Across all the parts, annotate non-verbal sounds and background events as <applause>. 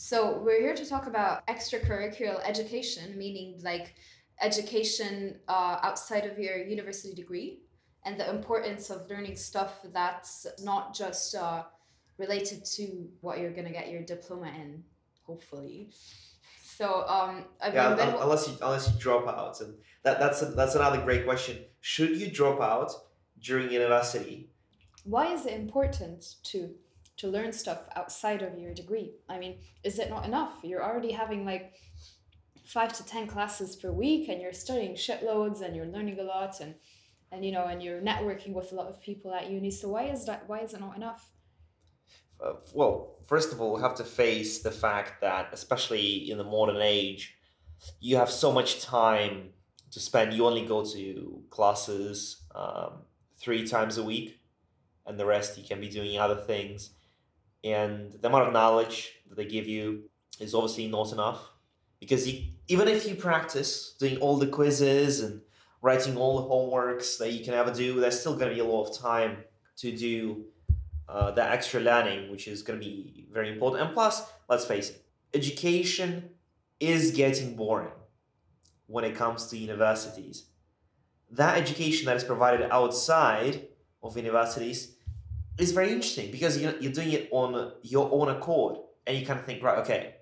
So we're here to talk about extracurricular education, meaning like education uh, outside of your university degree and the importance of learning stuff that's not just uh, related to what you're going to get your diploma in, hopefully. So um, I yeah, when- unless you unless you drop out, and that that's a, that's another great question. Should you drop out during university? why is it important to to learn stuff outside of your degree? I mean, is it not enough? You're already having like five to ten classes per week, and you're studying shitloads, and you're learning a lot, and and you know, and you're networking with a lot of people at uni. So why is that? Why is it not enough? Uh, well, first of all, we have to face the fact that, especially in the modern age, you have so much time to spend. You only go to classes um, three times a week, and the rest you can be doing other things. And the amount of knowledge that they give you is obviously not enough because you, even if you practice doing all the quizzes and writing all the homeworks that you can ever do, there's still going to be a lot of time to do uh, the extra learning, which is going to be very important. And plus, let's face it, education is getting boring when it comes to universities. That education that is provided outside of universities is very interesting because you're, you're doing it on your own accord and you kind of think, right, okay,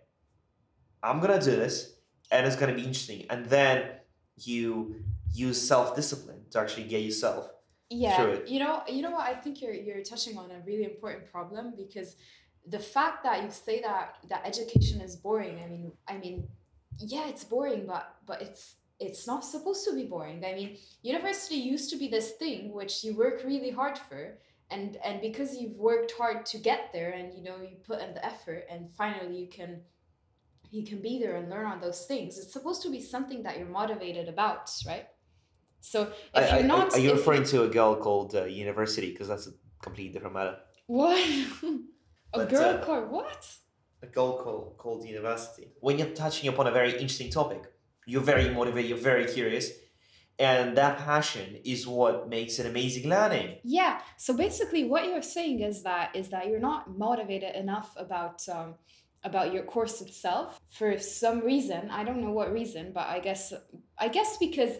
I'm going to do this and it's going to be interesting. And then you use self discipline to actually get yourself Yeah, Through it. you know, you know what? I think you're you're touching on a really important problem because the fact that you say that that education is boring. I mean, I mean, yeah, it's boring, but but it's it's not supposed to be boring. I mean, university used to be this thing which you work really hard for, and and because you've worked hard to get there, and you know you put in the effort, and finally you can you can be there and learn on those things. It's supposed to be something that you're motivated about, right? So if I- you're I- not, Are you referring to a girl called uh, University? Because that's a completely different matter. What? <laughs> a But, girl uh, called what? A girl called, called University. When you're touching upon a very interesting topic, you're very motivated, you're very curious, and that passion is what makes it amazing learning. Yeah. So basically, what you're saying is that is that you're not motivated enough about um, about your course itself for some reason. I don't know what reason, but I guess I guess because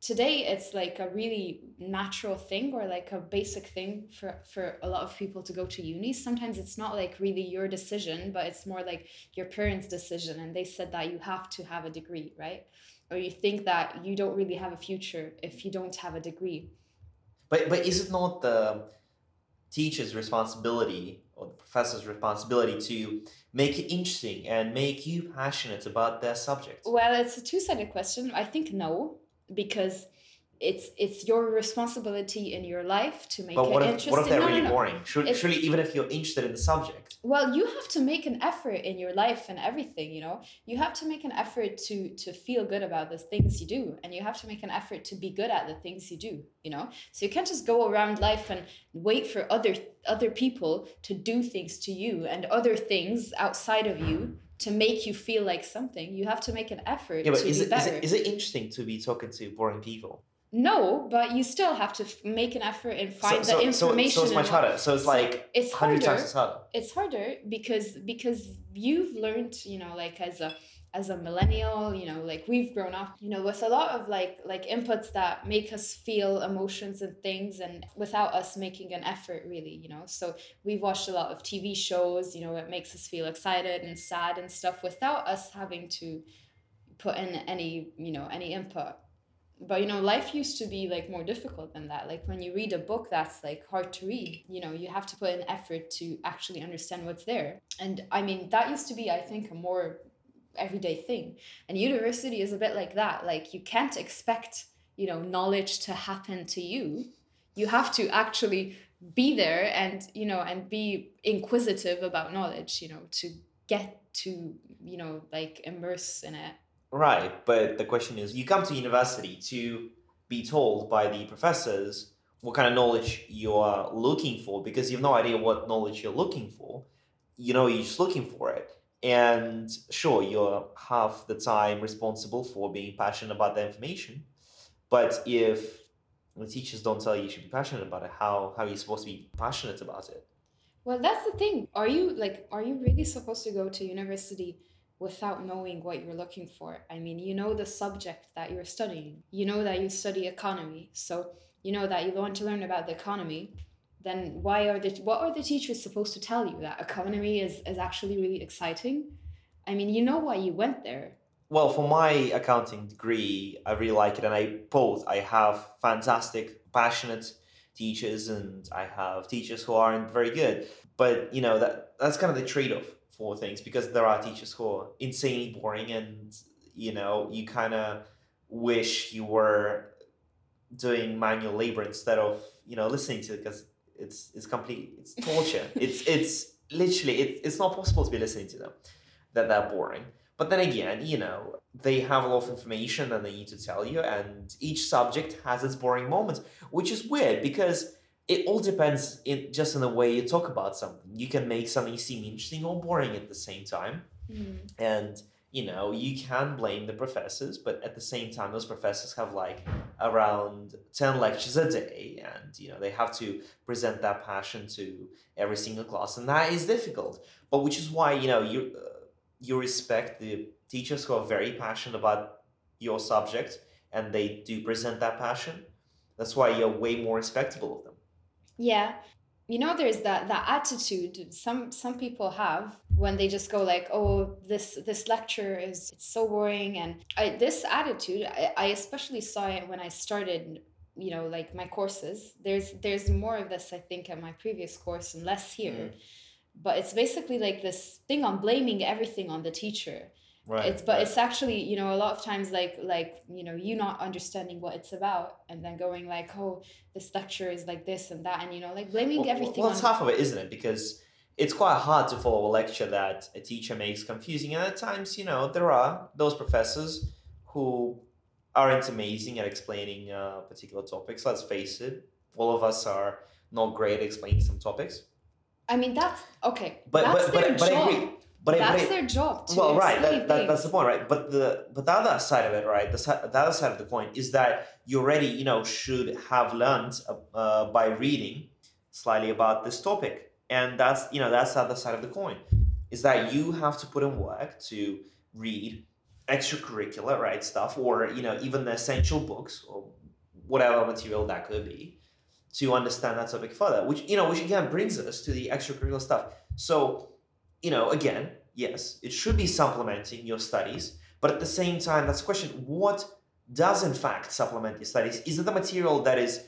today it's like a really natural thing or like a basic thing for for a lot of people to go to uni sometimes it's not like really your decision but it's more like your parents decision and they said that you have to have a degree right or you think that you don't really have a future if you don't have a degree But but is it not the teacher's responsibility or the professor's responsibility to make it interesting and make you passionate about their subject? Well, it's a two-sided question. I think no, because it's it's your responsibility in your life to make But it if, interesting. what if they're no, no, really no. boring? Should, surely, even if you're interested in the subject, Well, you have to make an effort in your life and everything, you know. You have to make an effort to to feel good about the things you do, and you have to make an effort to be good at the things you do, you know. So you can't just go around life and wait for other other people to do things to you and other things outside of you to make you feel like something. You have to make an effort yeah, but to is be it, is better. it is it interesting to be talking to boring people? No, but you still have to f- make an effort and find so, the so, information. So, so it's much harder. So it's like it's hundred harder. times harder. It's harder because because you've learned, you know, like as a as a millennial, you know, like we've grown up, you know, with a lot of like like inputs that make us feel emotions and things and without us making an effort really, you know. So we've watched a lot of TV shows, you know, it makes us feel excited and sad and stuff without us having to put in any, you know, any input but you know life used to be like more difficult than that. Like when you read a book that's like hard to read you know you have to put an effort to actually understand what's there. And i mean that used to be i think a more everyday thing. And university is a bit like that. Like you can't expect you know knowledge to happen to you. You have to actually be there and you know and be inquisitive about knowledge you know to get to you know like immerse in it Right, but the question is, you come to university to be told by the professors what kind of knowledge you are looking for because you have no idea what knowledge you're looking for. You know, you're just looking for it. And sure, you're half the time responsible for being passionate about the information. But if the teachers don't tell you you should be passionate about it, how, how are you supposed to be passionate about it? Well, that's the thing. Are you like are you really supposed to go to university without knowing what you're looking for? I mean, you know the subject that you're studying. You know that you study economy. So, you know that you want to learn about the economy. Then why are the what are the teachers supposed to tell you that economy is is actually really exciting? I mean, you know why you went there. Well, for my accounting degree, I really like it, and I both I have fantastic, passionate teachers, and I have teachers who aren't very good. But you know that that's kind of the trade off for things because there are teachers who are insanely boring, and you know you kind of wish you were doing manual labor instead of you know listening to it because it's it's complete it's <laughs> torture. it's it's literally it, it's not possible to be listening to them that they're boring. But then again, you know, they have a lot of information and they need to tell you, and each subject has its boring moments, which is weird because it all depends in just in the way you talk about something. You can make something seem interesting or boring at the same time. Mm. And you know, you can blame the professors, but at the same time, those professors have like around 10 lectures a day, and you know, they have to present that passion to every single class, and that is difficult. But which is why, you know, you uh, you respect the teachers who are very passionate about your subject and they do present that passion. That's why you're way more respectable of them. Yeah. You know, there's that that attitude some some people have when they just go like, "Oh, this this lecture is it's so boring," and I, this attitude, I, I especially saw it when I started you know like my courses there's there's more of this i think at my previous course and less here Mm. but it's basically like this thing on blaming everything on the teacher Right. it's but right. it's actually you know a lot of times like like you know you not understanding what it's about and then going like oh this lecture is like this and that and you know like blaming well, everything well, it's half of it, isn't it? Because it's quite hard to follow a lecture that a teacher makes confusing, and at times, you know, there are those professors who aren't amazing at explaining uh, particular topics. Let's face it, all of us are not great at explaining some topics. i mean that's okay But that's but but, but I agree. But I, that's but their job to well, right. That, that, that's the point, right? But the but the other side of it, right? The, the other side of the coin is that you already, you know, should have learned uh, uh, by reading slightly about this topic, and that's you know that's the other side of the coin, is that you have to put in work to read extracurricular right stuff, or you know even the essential books or whatever material that could be, to understand that topic further. Which you know, which again brings us to the extracurricular stuff. So you know, again, yes, it should be supplementing your studies, but at the same time, that's the question what does in fact supplement your studies? Is it the material that is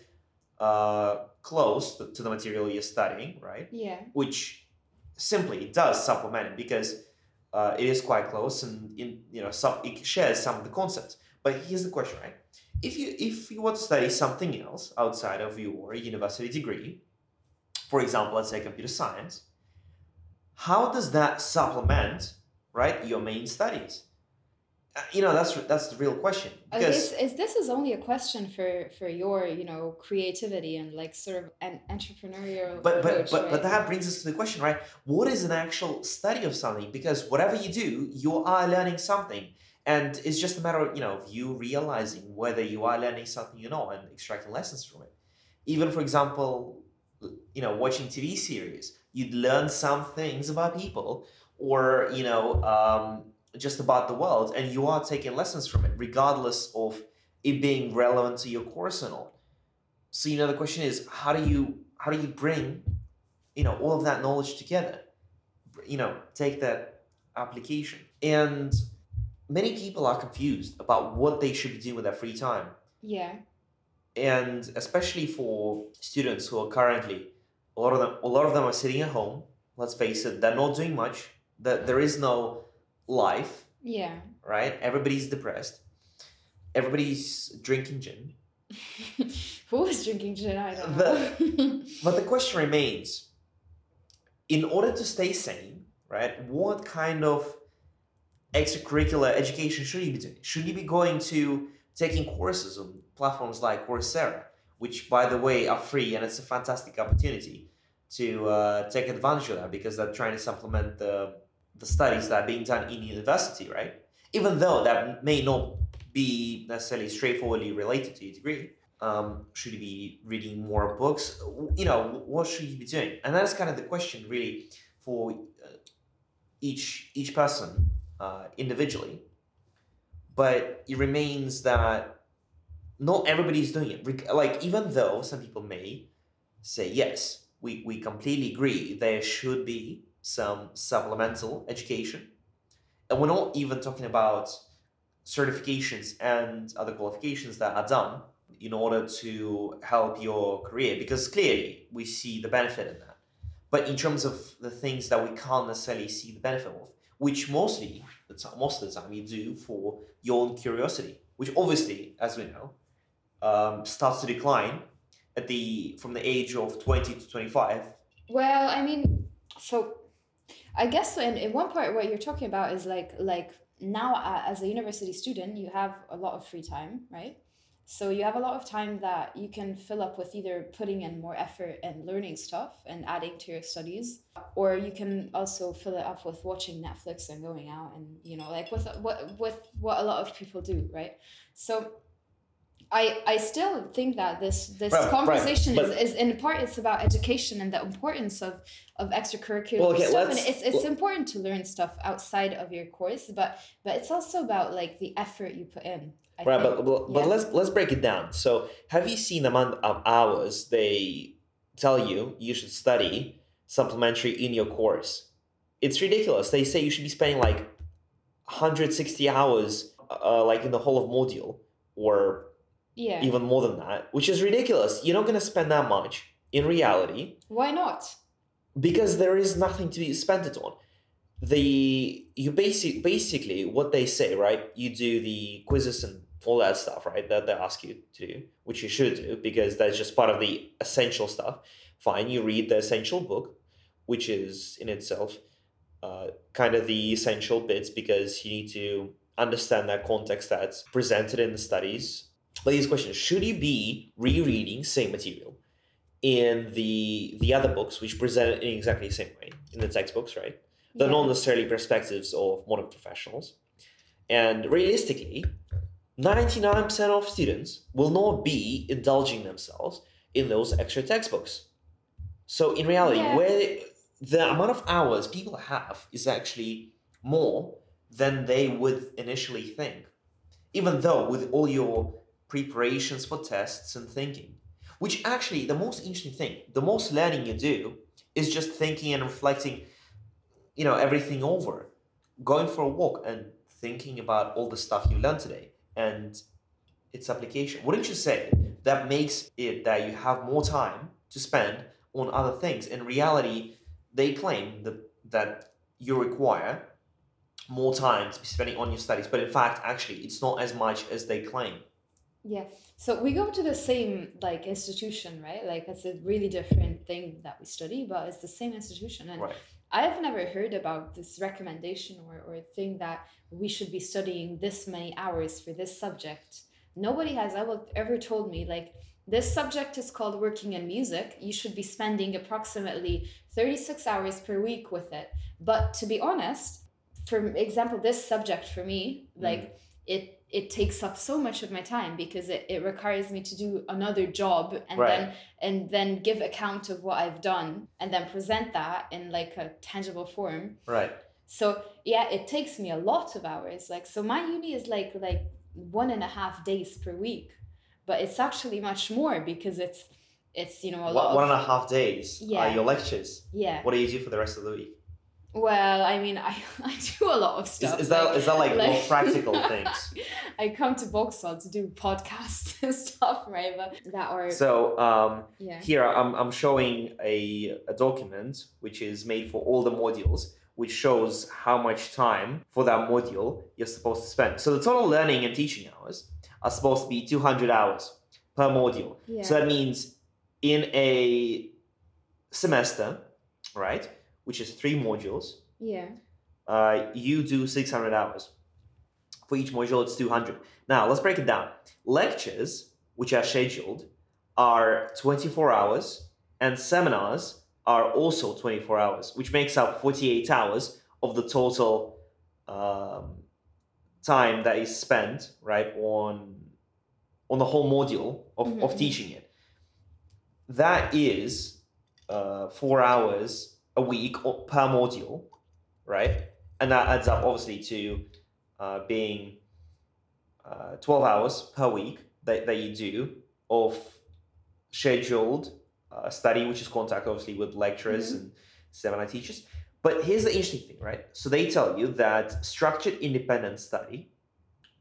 uh, close to, to the material you're studying, right? yeah Which simply does supplement it because uh, it is quite close and in you know some it shares some of the concepts. But here's the question, right? If you if you want to study something else outside of your university degree, for example, let's say computer science, how does that supplement right your main studies? Uh, you know that's that's the real question because is this is only a question for for your you know creativity and like sort of an entrepreneurial but but approach, but, but right? that brings us to the question right? What is an actual study of something? Because whatever you do you are learning something. And it's just a matter of you know of you realizing whether you are learning something you know and extracting lessons from it. Even for example you know watching tv series you'd learn some things about people or you know um, just about the world and you are taking lessons from it regardless of it being relevant to your course and all so you know the question is how do you how do you bring you know all of that knowledge together? You know take that application. And many people are confused about what they should be doing with their free time. Yeah. And especially for students who are currently a lot of them a lot of them are sitting at home let's face it they're not doing much that there is no life yeah. right? Everybody's depressed. Everybody's drinking gin. <laughs> Who is drinking gin? I don't The- know. but the <laughs> question remains in order to stay sane right what kind of extracurricular education should you be doing? Should you be going to taking courses on platforms like coursera which by the way are free and it's a fantastic opportunity to uh, take advantage of that because they're trying to supplement the, the studies that are being done in university right even though that may not be necessarily straightforwardly related to your degree Um, should you be reading more books? You know, what should you be doing? And that's kind of the question, really, for uh, each each person uh, individually. But it remains that not everybody is doing it. Like even though some people may say yes, we, we completely agree there should be some supplemental education, and we're not even talking about certifications and other qualifications that are done in order to help your career because clearly we see the benefit in that but in terms of the things that we can't necessarily see the benefit of which mostly most of the time you do for your own curiosity which obviously as we know um, starts to decline at the from the age of 20 to 25 Well, I mean, so I guess in, in one part what you're talking about is like like now uh, as a university student you have a lot of free time, right? So you have a lot of time that you can fill up with either putting in more effort and learning stuff and adding to your studies, or you can also fill it up with watching Netflix and going out and you know like with what with what a lot of people do, right? So I, I still think that this this Right, right, conversation but- is, is in part it's about education and the importance of of extracurricular Well, okay, stuff and it's it's important to learn stuff outside of your course but but it's also about like the effort you put in I right think. but, but, but Yeah. let's let's break it down so have you seen the amount of hours they tell you you should study supplementary in your course it's ridiculous they say you should be spending like 160 hours uh, like in the whole of module or yeah. even more than that which is ridiculous. You're not going to spend that much in reality. Why not? Because there is nothing to be spent it on. The you basic basically what they say right? You do the quizzes and all that stuff right? That they ask you to do which you should do because that's just part of the essential stuff. Fine you read the essential book which is in itself uh, kind of the essential bits because you need to understand that context that's presented in the studies but these questions should you be rereading same material in the the other books which present it in exactly the same way in the textbooks right they're Yeah. not necessarily perspectives of modern professionals and realistically 99% of students will not be indulging themselves in those extra textbooks so in reality Yeah. where the amount of hours people have is actually more than they would initially think even though with all your preparations for tests and thinking. Which actually the most interesting thing the most learning you do is just thinking and reflecting you know everything over. Going for a walk and thinking about all the stuff you learned today and its application. Wouldn't you say that makes it that you have more time to spend on other things? In reality they claim that that you require more time to be spending on your studies but in fact actually it's not as much as they claim Yeah. So we go to the same like institution, right? Like it's a really different thing that we study, but it's the same institution. And right I've never heard about this recommendation or, or thing that we should be studying this many hours for this subject. Nobody has ever, ever told me, like, this subject is called working in music. You should be spending approximately 36 hours per week with it. But to be honest, for example, this subject for me, mm. like, it it takes up so much of my time because it, it requires me to do another job and Right. then and then give account of what I've done and then present that in like a tangible form. right So yeah, it takes me a lot of hours. Like so my uni is like like one and a half days per week. But it's actually much more because it's it's you know a lot one, one of and a half days uh, Yeah. are your lectures yeah. what do you do for the rest of the week Well, I mean I, <laughs> I do a lot of stuff. is that is that like, more like- practical <laughs> things I come to Vauxhall to do podcasts <laughs> and stuff, right? But that are so um yeah. Here I'm, I'm showing a, a document which is made for all the modules, which shows how much time for that module you're supposed to spend. So the total learning and teaching hours are supposed to be 200 hours per module. Yeah. So that means in a semester, right, which is three modules, yeah. uh, you do 600 hours. For each module, it's 200. Now, let's break it down. Lectures, which are scheduled, are 24 hours, and seminars are also 24 hours, which makes up 48 hours of the total um, time that is spent, right, on on the whole module of, Mhm, of mhm. teaching it. That is uh, four hours a week or per module, right? And that adds up obviously to uh, being uh, 12 hours per week that, that you do of scheduled uh, study, which is contact obviously with lecturers Mhm. and seminar teachers. But here's the interesting thing, right? So they tell you that structured independent study,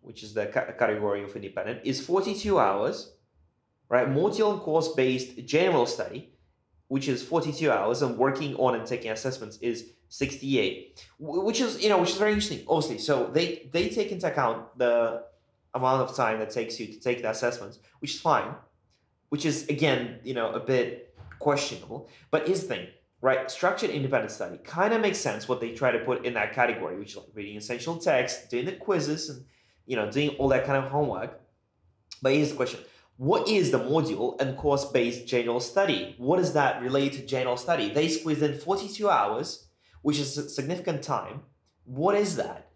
which is the ca- category of independent, is 42 hours, right? Module and course based general study, which is 42 hours, and working on and taking assessments is 68, which is, you know, which is very interesting, obviously. So they, they take into account the amount of time that takes you to take the assessments, which is fine, which is, again, you know, a bit questionable. But here's the thing, right? Structured independent study kind of makes sense what they try to put in that category, which is like reading essential text, doing the quizzes, and you know, doing all that kind of homework. But here's the question: What is the module and course-based general study? What does that relate to general study? They squeezed in forty-two hours, which is a significant time. What is that?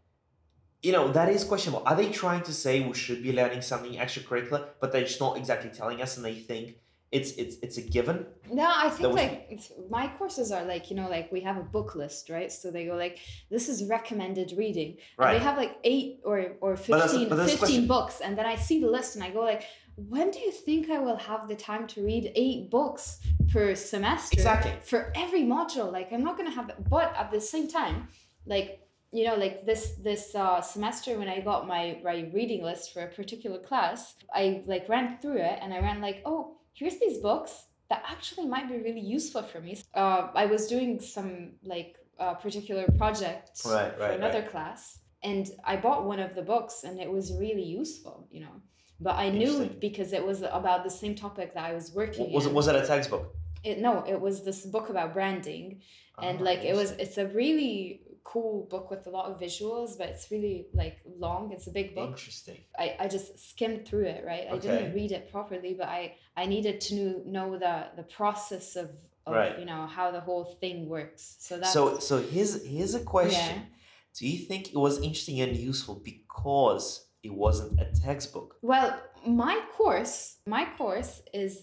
You know, that is questionable. Are they trying to say we should be learning something extracurricular, but they're just not exactly telling us, and they think it's it's it's a given? No, I think was- like my courses are like you know like we have a book list, right? So they go like this is recommended reading. And Right. they have like eight or or But that's- 15, but that's 15 books, and then I see the list and I go like, when do you think I will have the time to read eight books per semester? Exactly. For every module, like I'm not gonna have that. But at the same time, like you know like this this uh, semester when i got my, my reading list for a particular class i like ran through it and i ran like oh here's these books that actually might be really useful for me uh, i was doing some like uh, particular project Right, for right, another class and i bought one of the books and it was really useful you know but i knew because it was about the same topic that i was working Was it was it a textbook? it no it was this book about branding and Ah, like it was it's a really cool book with a lot of visuals but it's really like long it's a big book Interesting. i, I just skimmed through it right Okay. i didn't read it properly but i i needed to know, know the the process of, of Right. you know how the whole thing works so that's So so here's here's a question. Yeah. Do you think it was interesting and useful because it wasn't a textbook? well my course my course is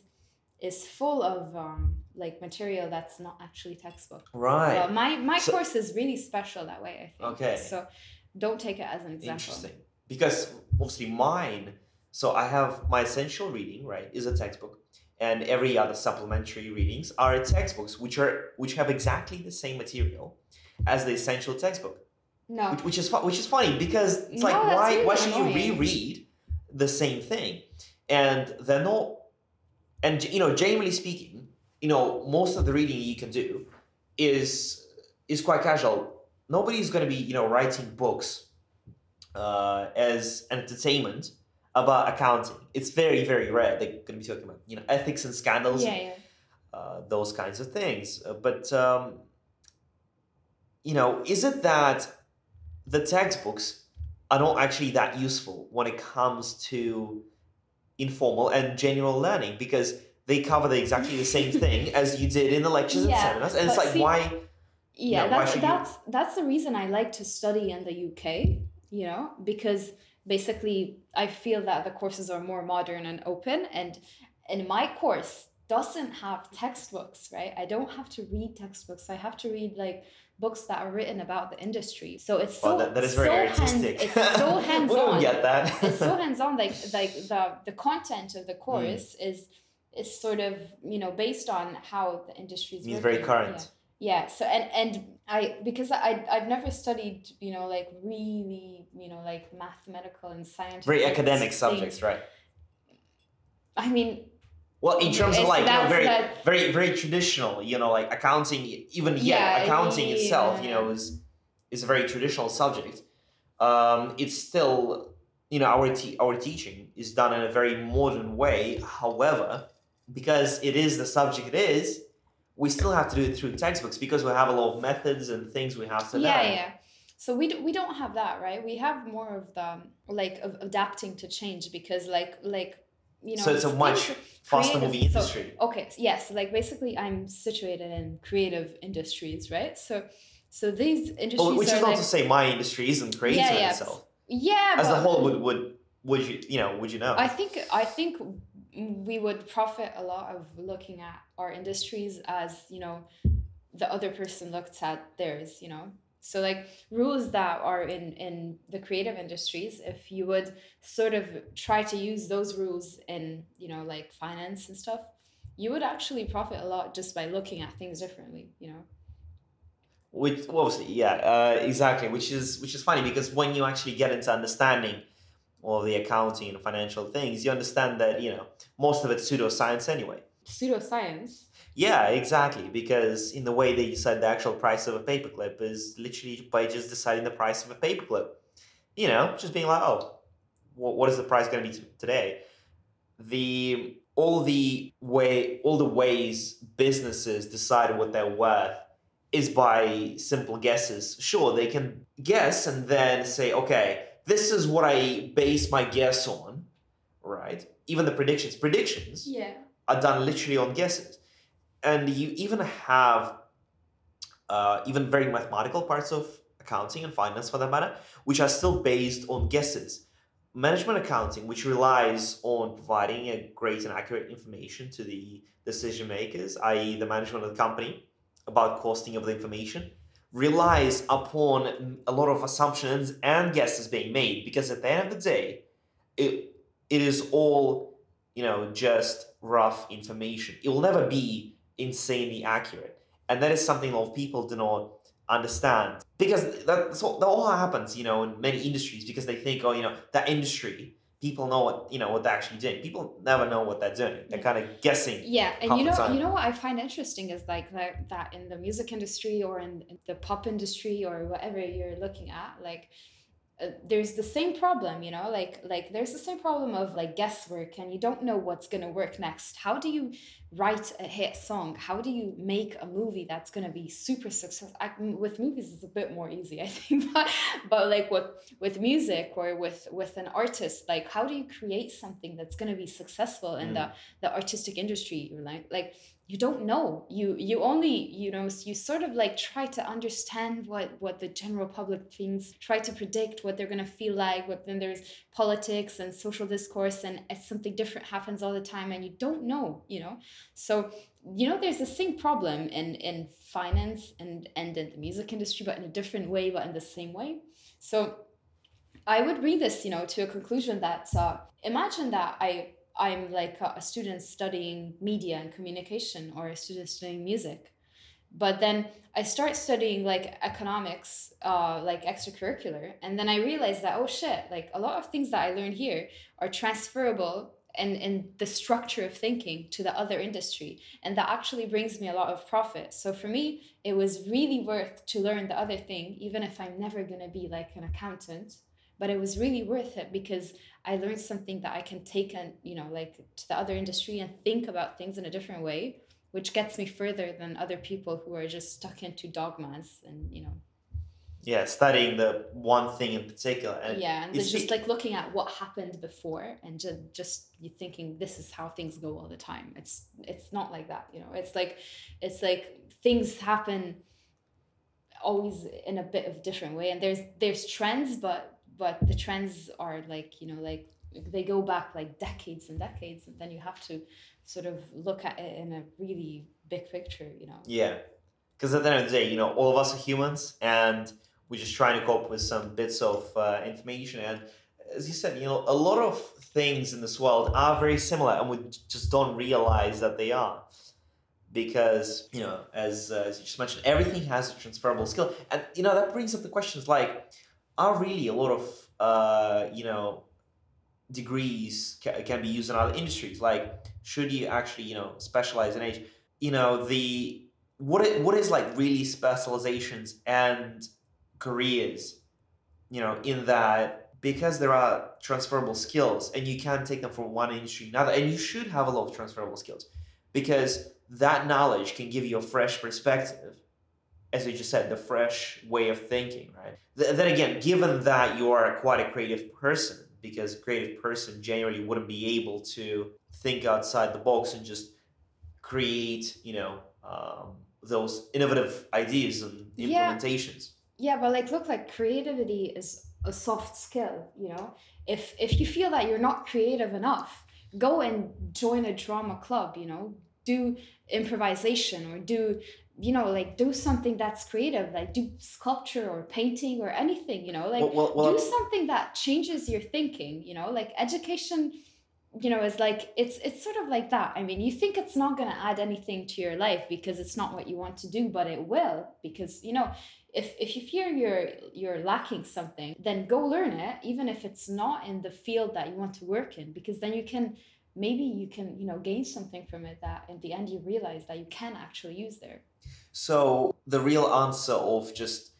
is full of um like material that's not actually textbook Right. well my my So- course is really special that way i think Okay. so don't take it as an example Interesting. Because obviously mine, so I have my essential reading, right, is a textbook. And every other supplementary readings are textbooks which are which have exactly the same material as the essential textbook. No Which, which is fu- which is funny because it's like No, that's why why really should annoying. you reread the same thing? And they're not and you know, generally speaking, you know, most of the reading you can do is is quite casual. Nobody's going to be you know writing books uh, as entertainment about accounting. It's very very rare. They're going to be talking about you know ethics and scandals, yeah and, yeah uh, those kinds of things. Uh, but um, you know, is it that the textbooks are not actually that useful when it comes to informal and general learning because they cover the, exactly the same <laughs> thing as you did in the lectures Yeah, and seminars, and it's like see- why? yeah Yeah, why that's you- that's that's the reason i like to study in the uk you know because basically i feel that the courses are more modern and open. And and my course doesn't have textbooks right? I don't have to read textbooks. I have to read like books that are written about the industry so it's so Well, that, that is very so artistic. hands, it's so <laughs> we hands-on don't get that. it's so <laughs> hands-on like like the the content of the Hmm. course is is sort of you know based on how the industry is working. very current. yeah. Yeah, so and and I because I I've never studied you know like really you know like mathematical and scientific Very academic things. subjects, right? I mean, Well, in terms of like you know, very, that- very, very traditional. You know, like accounting. Even yeah, Yeah, accounting yeah, itself, you know, is is a very traditional subject. Um, it's still, you know, our te- our teaching is done in a very modern way. However, because it is the subject it is, we still have to do it through textbooks because we have a lot of methods and things we have to yeah, learn. yeah. So we, d- we don't have that, right? We have more of the like of adapting to change because like like you know. So it's a much faster creative- moving so- industry. okay yes like basically i'm situated in creative industries right so so these oh, industries Well, which is not like to say my industry isn't creative Yeah, yeah. itself, yeah as but- whole would would would you you know would you know I think I think we would profit a lot of looking at our industries as you know the other person looked at theirs you know so like rules that are in in the creative industries if you would sort of try to use those rules in you know like finance and stuff you would actually profit a lot just by looking at things differently you know? Which well, obviously yeah uh, exactly which is which is funny because when you actually get into understanding all the accounting and financial things you understand that you know most of it's pseudoscience anyway. Pseudoscience yeah exactly because in the way that you said the actual price of a paperclip is literally by just deciding the price of a paperclip you know just being like oh what is the price going to be today the all the way all the ways businesses decide what they're worth is by simple guesses. Sure, they can guess and then say, okay, this is what I base my guess on, right? Even the predictions. Predictions yeah. are done literally on guesses. And you even have uh, even very mathematical parts of accounting and finance for that matter, which are still based on guesses. Management accounting, which relies on providing a great and accurate information to the decision makers, i.e., the management of the company, about costing of the information relies upon a lot of assumptions and guesses being made because at the end of the day it it is all you know just rough information it will never be insanely accurate and that is something a lot of people do not understand because that's all, that all happens you know in many industries because they think oh you know that industry people know what you know what they're actually doing. People never know what they're doing. They're kind of guessing. Yeah, and you know, you know what I find interesting is like that, that in the music industry or in, in the pop industry or whatever you're looking at, like uh, there's the same problem you know like like there's the same problem of like guesswork and you don't know what's going to work next how do you write a hit song how do you make a movie that's going to be super successful I, with movies it's a bit more easy <laughs> i think but, but like with with music or with with an artist like how do you create something that's going to be successful in mm. the the artistic industry like like you don't know. You you only you know you sort of like try to understand what what the general public thinks try to predict what they're going to feel like but then there's politics and social discourse and something different happens all the time and you don't know you know? So you know there's the same problem in in finance and and in the music industry but in a different way but in the same way. So i would bring this you know to a conclusion that uh, imagine that i I'm like a, student studying media and communication or a student studying music. But then I start studying like economics, uh, like extracurricular. And then I realized that, oh shit, like a lot of things that I learned here are transferable and in the structure of thinking to the other industry and that actually brings me a lot of profit so for me it was really worth to learn the other thing even if i'm never going to be like an accountant but it was really worth it because I learned something that I can take and you know like to the other industry and think about things in a different way, which gets me further than other people who are just stuck into dogmas and you know. Yeah, studying the one thing in particular. And yeah, and it's just like looking at what happened before and just just you thinking this is how things go all the time. It's it's not like that, you know. It's like it's like things happen always in a bit of different way and there's there's trends but but the trends are like you know like they go back like decades and decades and then you have to sort of look at it in a really big picture you know? Yeah. Because at the end of the day you know all of us are humans and we're just trying to cope with some bits of uh, information and as you said you know a lot of things in this world are very similar and we just don't realize that they are. Because you know as, uh, as you just mentioned everything has a transferable skill and you know that brings up the questions like are really a lot of uh, you know degrees ca- can be used in other industries. Like, should you actually you know specialize in age? You know the what it, what is like really specializations and careers. You know, in that because there are transferable skills and you can take them from one industry to another, and you should have a lot of transferable skills because that knowledge can give you a fresh perspective as you just said, the fresh way of thinking, right? Th- then again, given that you are quite a creative person, because a creative person generally wouldn't be able to think outside the box and just create, you know, um, those innovative ideas and implementations. Yeah. yeah, but like, look, like creativity is a soft skill you know if if you feel that you're not creative enough go and join a drama club you know do improvisation or do you know like do something that's creative like do sculpture or painting or anything you know like Well, well, well, do something that changes your thinking you know like education you know is like it's it's sort of like that. I mean you think it's not going to add anything to your life because it's not what you want to do but it will because you know if if you feel you're you're lacking something then go learn it even if it's not in the field that you want to work in because then you can maybe you can you know gain something from it that in the end you realize that you can actually use there So the real answer of just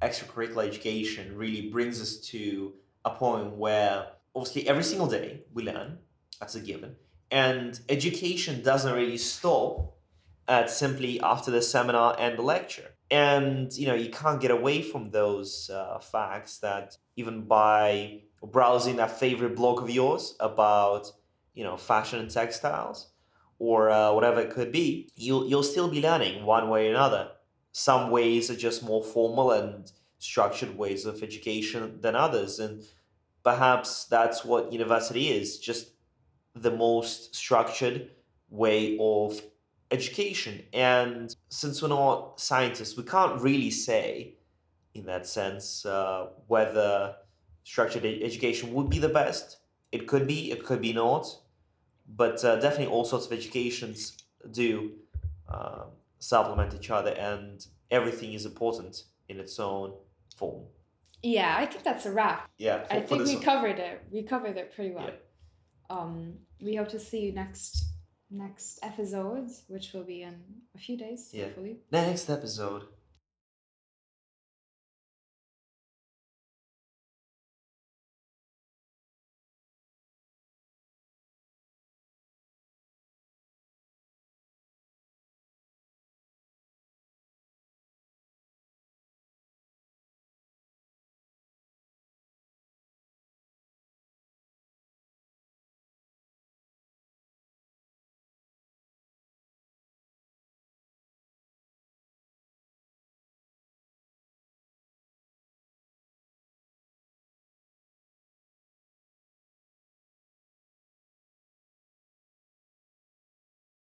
extracurricular education really brings us to a point where obviously every single day we learn, that's a given, and education doesn't really stop at simply after the seminar and the lecture. And you know you can't get away from those uh, facts that even by browsing that favorite blog of yours about you know fashion and textiles or uh, whatever it could be, you'll you'll still be learning one way or another. Some ways are just more formal and structured ways of education than others, and perhaps that's what university is just the most structured way of education. And since we're not scientists, we can't really say, in that sense, uh, whether structured education would be the best. It could be, it could be not but uh, definitely all sorts of educations do uh, supplement each other and everything is important in its own form yeah i think that's a wrap yeah for, i think we one. covered it we covered it pretty well Yeah. um we hope to see you next next episode which will be in a few days Yeah. hopefully next episode